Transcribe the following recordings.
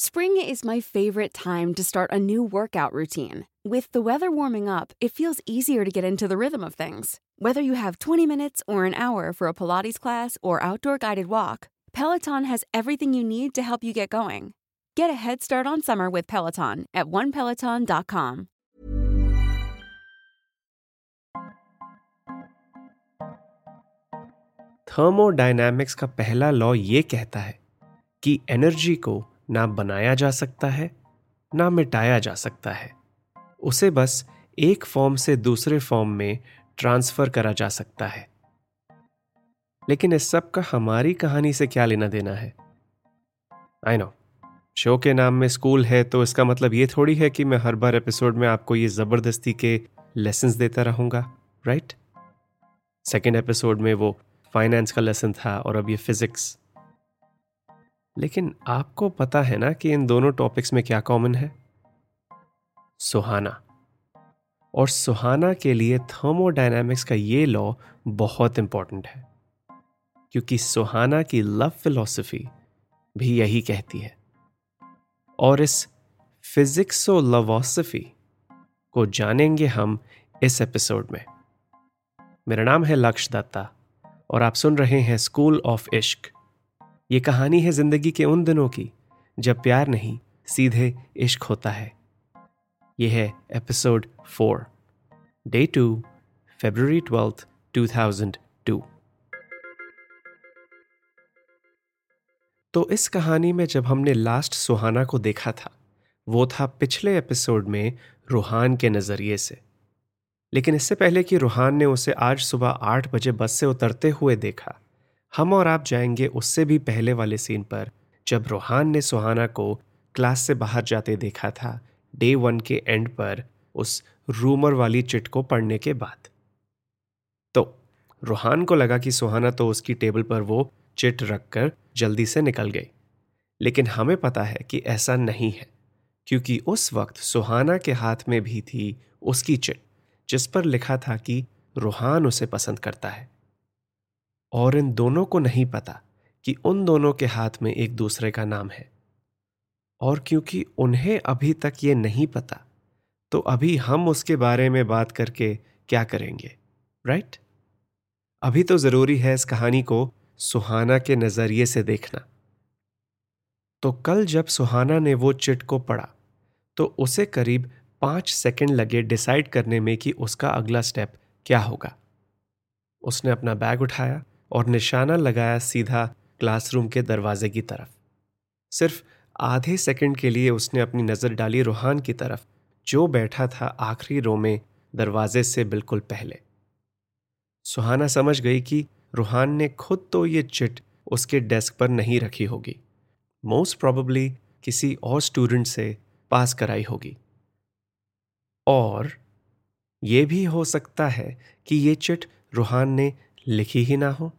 Spring is my favorite time to start a new workout routine. With the weather warming up, it feels easier to get into the rhythm of things. Whether you have 20 minutes or an hour for a Pilates class or outdoor guided walk, Peloton has everything you need to help you get going. Get a head start on summer with Peloton at onepeloton.com. Thermodynamics का पहला law ये कहता है कि energy को ना बनाया जा सकता है, ना मिटाया जा सकता है। उसे बस एक फॉर्म से दूसरे फॉर्म में ट्रांसफ़र करा जा सकता है। लेकिन इस सब का हमारी कहानी से क्या लेना देना है? आई नो शो के नाम में स्कूल है तो इसका मतलब ये थोड़ी है कि मैं हर बार एपिसोड में आपको ये ज़बरदस्ती के लेसन देता रहूँगा राइट सेकेंड एपिसोड में वो फाइनेंस का लेसन था और अब ये फिजिक्स लेकिन आपको पता है ना कि इन दोनों टॉपिक्स में क्या कॉमन है? सुहाना। और सुहाना के लिए थर्मोडायनामिक्स का ये लॉ बहुत इंपॉर्टेंट है, क्योंकि सुहाना की लव फिलॉसफी भी यही कहती है। और इस फिजिक्सो लवॉसफी को जानेंगे हम इस एपिसोड में। मेरा नाम है लक्ष्य दत्ता और आप सुन रहे हैं स्कूल ऑफ़ इश्क ये कहानी है ज़िंदगी के उन दिनों की, जब प्यार नहीं, सीधे इश्क होता है। ये है episode four, day two February twelfth, two thousand two. तो इस कहानी में जब हमने लास्ट सुहाना को देखा था, वो था पिछले एपिसोड में रूहान के नज़रिए से। लेकिन इससे पहले कि रूहान ने उसे आज सुबह आठ बजे बस से उतरते हुए देखा हम और आप जाएँगे उससे भी पहले वाले सीन पर, जब रूहान ने सुहाना को क्लास से बाहर जाते देखा था, डे वन के एंड पर उस रूमर वाली चिट को पढ़ने के बाद। तो रूहान को लगा कि सुहाना तो उसकी टेबल पर वो चिट रखकर जल्दी से निकल गई। लेकिन हमें पता है कि ऐसा नहीं है, क्योंकि उस वक्त सुहाना के हाथ में भी थी उसकी चिट, जिस पर लिखा था कि रूहान उसे पसंद करता है। और इन दोनों को नहीं पता कि उन दोनों के हाथ में एक दूसरे का नाम है। और क्योंकि उन्हें अभी तक ये नहीं पता तो अभी हम उसके बारे में बात करके क्या करेंगे राइट अभी तो ज़रूरी है इस कहानी को सुहाना के नज़रिए से देखना। तो कल जब सुहाना ने वो चिट को पढ़ा तो उसे करीब पाँच सेकंड लगे डिसाइड करने में कि उसका अगला स्टेप क्या होगा। उसने अपना बैग उठाया और निशाना लगाया सीधा क्लासरूम के दरवाजे की तरफ़। सिर्फ़ आधे सेकंड के लिए उसने अपनी नज़र डाली रूहान की तरफ़, जो बैठा था आखिरी रो में दरवाजे से बिल्कुल पहले। सुहाना समझ गई कि रूहान ने खुद तो ये चिट उसके डेस्क पर नहीं रखी होगी। मोस्ट प्रॉबली किसी और स्टूडेंट से पास कराई होगी। और यह भी हो सकता है कि ये चिट रूहान ने लिखी ही ना हो।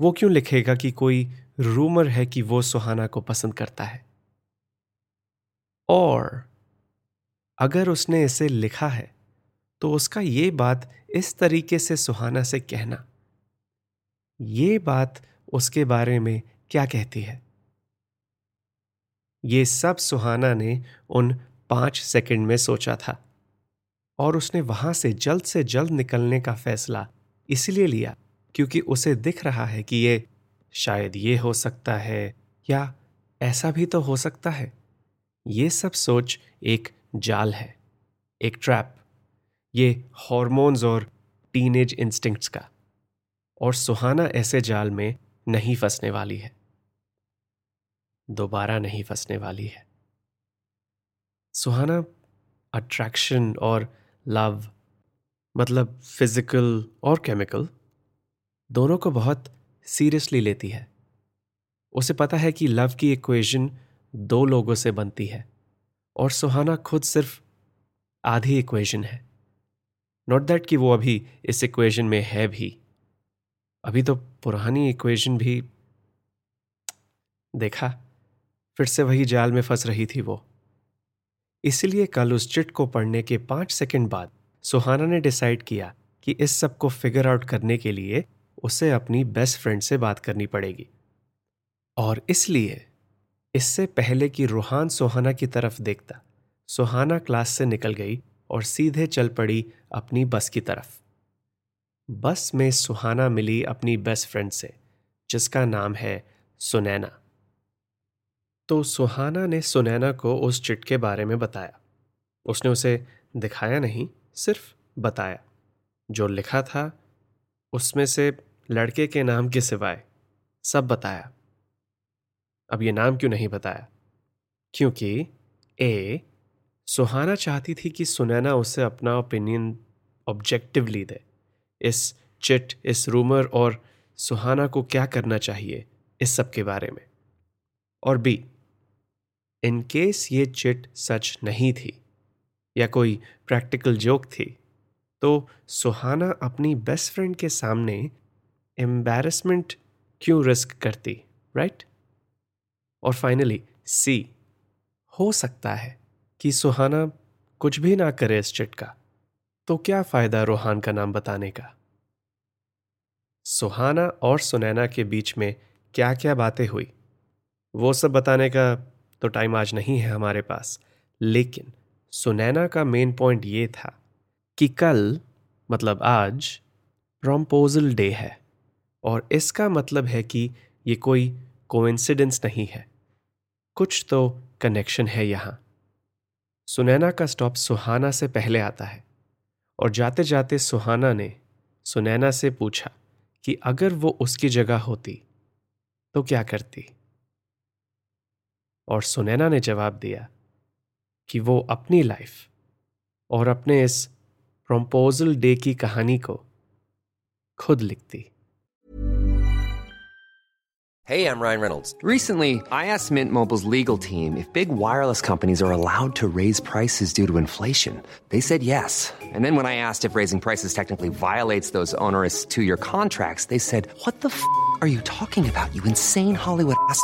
वो क्यों लिखेगा कि कोई रूमर है कि वो सुहाना को पसंद करता है? और अगर उसने इसे लिखा है तो उसका ये बात इस तरीके से सुहाना से कहना। ये बात उसके बारे में क्या कहती है? ये सब सुहाना ने उन पाँच सेकंड में सोचा था, और उसने वहाँ से जल्द से जल्द निकलने का फैसला इसलिए लिया। क्योंकि उसे दिख रहा है कि ये शायद ये हो सकता है या ऐसा भी तो हो सकता है। ये सब सोच एक जाल है, एक ट्रैप ये हॉर्मोन्स और टीनेज इंस्टिंक्ट्स का। और सुहाना ऐसे जाल में नहीं फंसने वाली है। दोबारा नहीं फंसने वाली है। सुहाना अट्रैक्शन और लव मतलब फ़िज़िकल और केमिकल दोनों को बहुत सीरियसली लेती है। उसे पता है कि लव की इक्वेशन दो लोगों से बनती है और सुहाना खुद सिर्फ़ आधी इक्वेशन है। नॉट दैट कि वो अभी इस इक्वेशन में है भी। अभी तो पुरानी इक्वेशन भी देखा, फिर से वही जाल में फंस रही थी वो। इसलिए कल उस चिट को पढ़ने के पाँच सेकंड बाद सुहाना ने डिसाइड किया कि इस सबको फिगर आउट करने के लिए उसे अपनी बेस्ट फ्रेंड से बात करनी पड़ेगी। और इसलिए इससे पहले कि रूहान सुहाना की तरफ़ देखता, सुहाना क्लास से निकल गई और सीधे चल पड़ी अपनी बस की तरफ़। बस में सुहाना मिली अपनी बेस्ट फ्रेंड से, जिसका नाम है सुनैना। तो सुहाना ने सुनैना को उस चिट के बारे में बताया। उसने उसे दिखाया नहीं, सिर्फ़ बताया। जो लिखा था उसमें से लड़के के नाम के सिवाय सब बताया। अब ये नाम क्यों नहीं बताया? क्योंकि ए, सुहाना चाहती थी कि सुनैना उसे अपना ओपिनियन ऑब्जेक्टिवली दे। इस चिट, इस रूमर और सुहाना को क्या करना चाहिए इस सब के बारे में। और बी इन केस ये चिट सच नहीं थी या कोई प्रैक्टिकल जोक थी तो सुहाना अपनी बेस्ट फ्रेंड के सामने एम्बेरसमेंट क्यों रिस्क करती राइट और फाइनली सी हो सकता है कि सुहाना कुछ भी ना करे इस चिट का तो क्या फ़ायदा रोहान का नाम बताने का? सुहाना और सुनैना के बीच में क्या क्या बातें हुई, वो सब बताने का तो टाइम आज नहीं है हमारे पास, लेकिन सुनैना का मेन पॉइंट ये था कि कल मतलब आज प्रम्पोजल डे है। और इसका मतलब है कि ये कोई कोइंसिडेंस नहीं है। कुछ तो कनेक्शन है यहाँ। सुनैना का स्टॉप सुहाना से पहले आता है। और जाते जाते सुहाना ने सुनैना से पूछा कि अगर वो उसकी जगह होती तो क्या करती? और सुनैना ने जवाब दिया कि वो अपनी लाइफ और अपने इस प्रम्पोजल डे की कहानी को खुद लिखती Hey, I'm Ryan Reynolds. Recently, I asked Mint Mobile's legal team if big wireless companies are allowed to raise prices due to inflation. They said yes. And then when I asked if raising prices technically violates those onerous two-year contracts, they said, "What the f*** are you talking about? You insane Hollywood ass."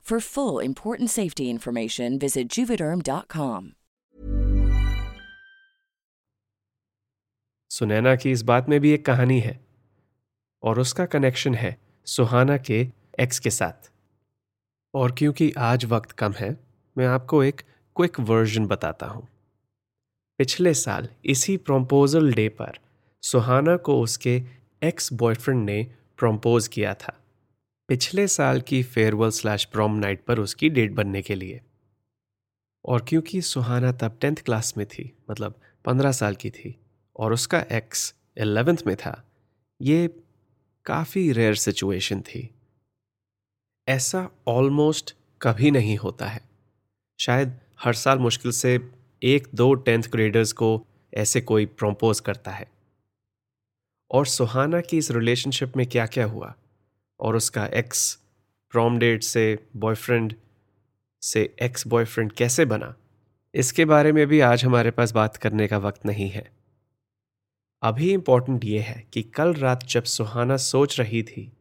For full important safety information, visit juvederm.com. Sunaina की इस बात में भी एक कहानी है और उसका कनेक्शन है सुहाना के एक्स के साथ। और क्योंकि आज वक्त कम है मैं आपको एक क्विक वर्जन बताता हूँ। पिछले साल इसी प्रम्पोजल डे पर सुहाना को उसके एक्स बॉयफ्रेंड ने प्रम्पोज किया था। पिछले साल की फेयरवेल स्लैश प्रॉम नाइट पर उसकी डेट बनने के लिए। और क्योंकि सुहाना तब टेंथ क्लास में थी मतलब पंद्रह साल की थी, और उसका एक्स एलेवेंथ में था, ये काफ़ी रेयर सिचुएशन थी। ऐसा ऑलमोस्ट कभी नहीं होता है। शायद हर साल मुश्किल से एक दो टेंथ ग्रेडर्स को ऐसे कोई प्रपोज करता है। और सुहाना की इस रिलेशनशिप में क्या क्या हुआ? और उसका एक्स प्रॉम डेट से बॉयफ्रेंड से एक्स बॉयफ्रेंड कैसे बना? इसके बारे में भी आज हमारे पास बात करने का वक्त नहीं है। अभी इंपॉर्टेंट ये है कि कल रात जब सुहाना सोच रही थी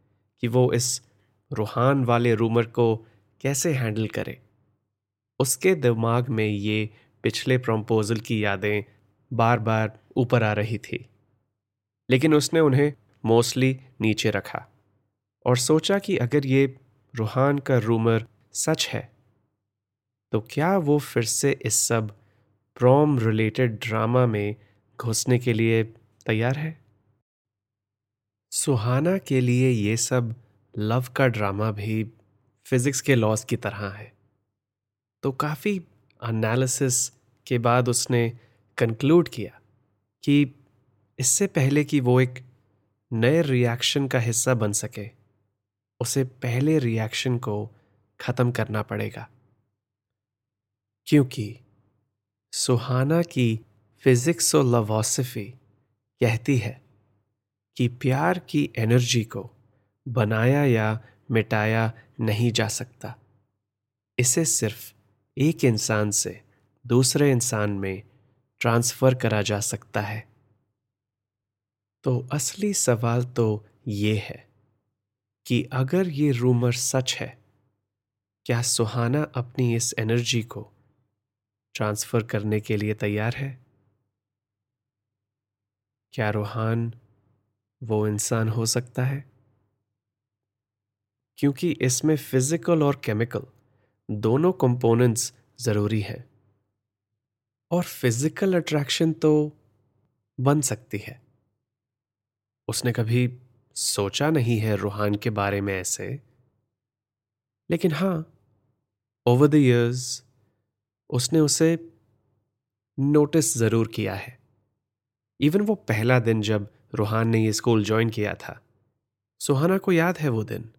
कि वो इस रूहान वाले रूमर को कैसे हैंडल करे, उसके दिमाग में ये पिछले प्रम्पोज़ल की यादें बार बार ऊपर आ रही थी। लेकिन उसने उन्हें मोस्टली नीचे रखा। और सोचा कि अगर ये रूहान का रूमर सच है तो क्या वो फिर से इस सब प्रॉम रिलेटेड ड्रामा में घुसने के लिए तैयार है? सुहाना के लिए ये सब लव का ड्रामा भी फिजिक्स के लॉस की तरह है। तो काफ़ी एनालिसिस के बाद उसने कंक्लूड किया कि इससे पहले कि वो एक नए रिएक्शन का हिस्सा बन सके उसे पहले रिएक्शन को ख़त्म करना पड़ेगा। क्योंकि सुहाना की फिजिक्स और लवॉसफी कहती है कि प्यार की एनर्जी को बनाया या मिटाया नहीं जा सकता। इसे सिर्फ़ एक इंसान से दूसरे इंसान में ट्रांसफ़र करा जा सकता है। तो असली सवाल तो ये है कि अगर ये रूमर सच है, क्या सुहाना अपनी इस एनर्जी को ट्रांसफ़र करने के लिए तैयार है? क्या रूहान वो इंसान हो सकता है? क्योंकि इसमें फ़िज़िकल और केमिकल दोनों कंपोनेंट्स ज़रूरी हैं और फ़िज़िकल अट्रैक्शन तो बन सकती है। उसने कभी सोचा नहीं है रूहान के बारे में ऐसे। लेकिन हाँ ओवर द इयर्स उसने उसे नोटिस ज़रूर किया है। इवन वो पहला दिन जब रूहान ने ये स्कूल ज्वाइन किया था, सुहाना को याद है वो दिन।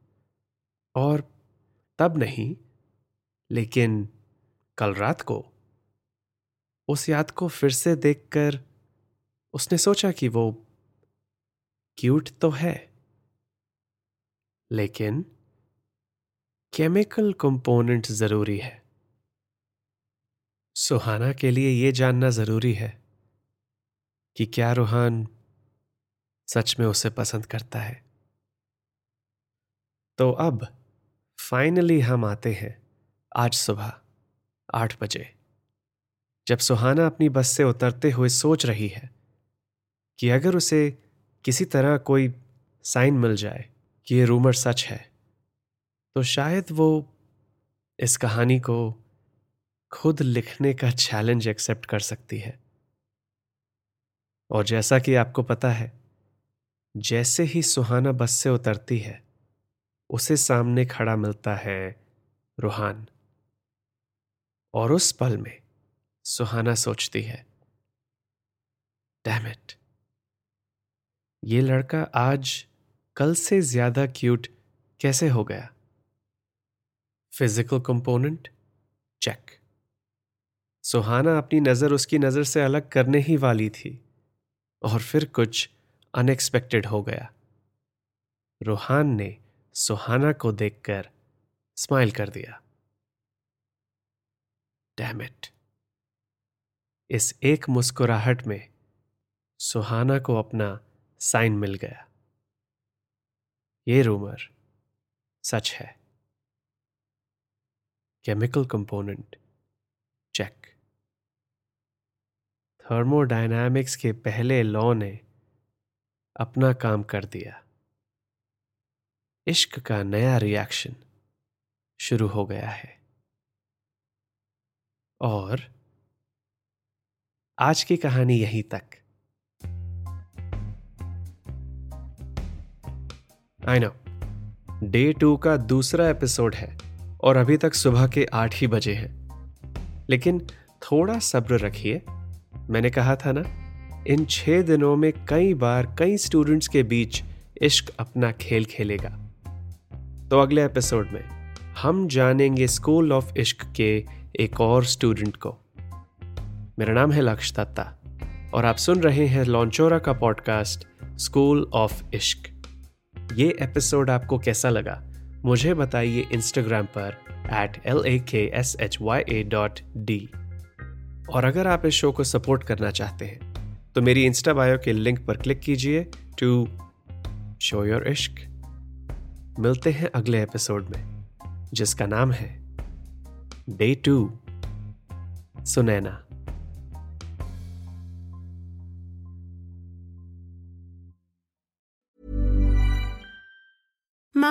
और तब नहीं, लेकिन कल रात को उस याद को फिर से देखकर उसने सोचा कि वो क्यूट तो है, लेकिन केमिकल कंपोनेंट ज़रूरी है। सुहाना के लिए यह जानना ज़रूरी है कि क्या रूहान सच में उसे पसंद करता है। तो अब फाइनली हम आते हैं आज सुबह आठ बजे, जब सुहाना अपनी बस से उतरते हुए सोच रही है कि अगर उसे किसी तरह कोई साइन मिल जाए कि ये रूमर सच है तो शायद वो इस कहानी को खुद लिखने का चैलेंज एक्सेप्ट कर सकती है। और जैसा कि आपको पता है, जैसे ही सुहाना बस से उतरती है, उसे सामने खड़ा मिलता है रूहान। और उस पल में सुहाना सोचती है डैमिट ये लड़का आज कल से ज़्यादा क्यूट कैसे हो गया? फ़िज़िकल कंपोनेंट चेक सुहाना अपनी नज़र उसकी नज़र से अलग करने ही वाली थी, और फिर कुछ अनएक्सपेक्टेड हो गया। रूहान ने सुहाना को देखकर स्माइल कर दिया। डैमिट इस एक मुस्कुराहट में सुहाना को अपना साइन मिल गया। ये रूमर सच है। केमिकल कंपोनेंट चेक थर्मोडायनामिक्स के पहले लॉ ने अपना काम कर दिया। इश्क का नया रिएक्शन शुरू हो गया है। और आज की कहानी यहीं तक। आई नो डे टू का दूसरा एपिसोड है, और अभी तक सुबह के आठ ही बजे हैं। लेकिन थोड़ा सब्र रखिए। मैंने कहा था ना, इन छह दिनों में कई बार कई स्टूडेंट्स के बीच इश्क अपना खेल खेलेगा। तो अगले एपिसोड में हम जानेंगे स्कूल ऑफ़ इश्क के एक और स्टूडेंट को। मेरा नाम है लक्ष दत्ता, और आप सुन रहे हैं लॉन्चोरा का पॉडकास्ट स्कूल ऑफ़ इश्क ये एपिसोड आपको कैसा लगा? मुझे बताइए इंस्टाग्राम पर at L A K S H Y A dot D और अगर आप इस शो को सपोर्ट करना चाहते हैं तो मेरी इंस्टा बायो के लिंक पर क्लिक कीजिए टू शो योर इश्क मिलते हैं अगले एपिसोड में, जिसका नाम है day two Sunaina.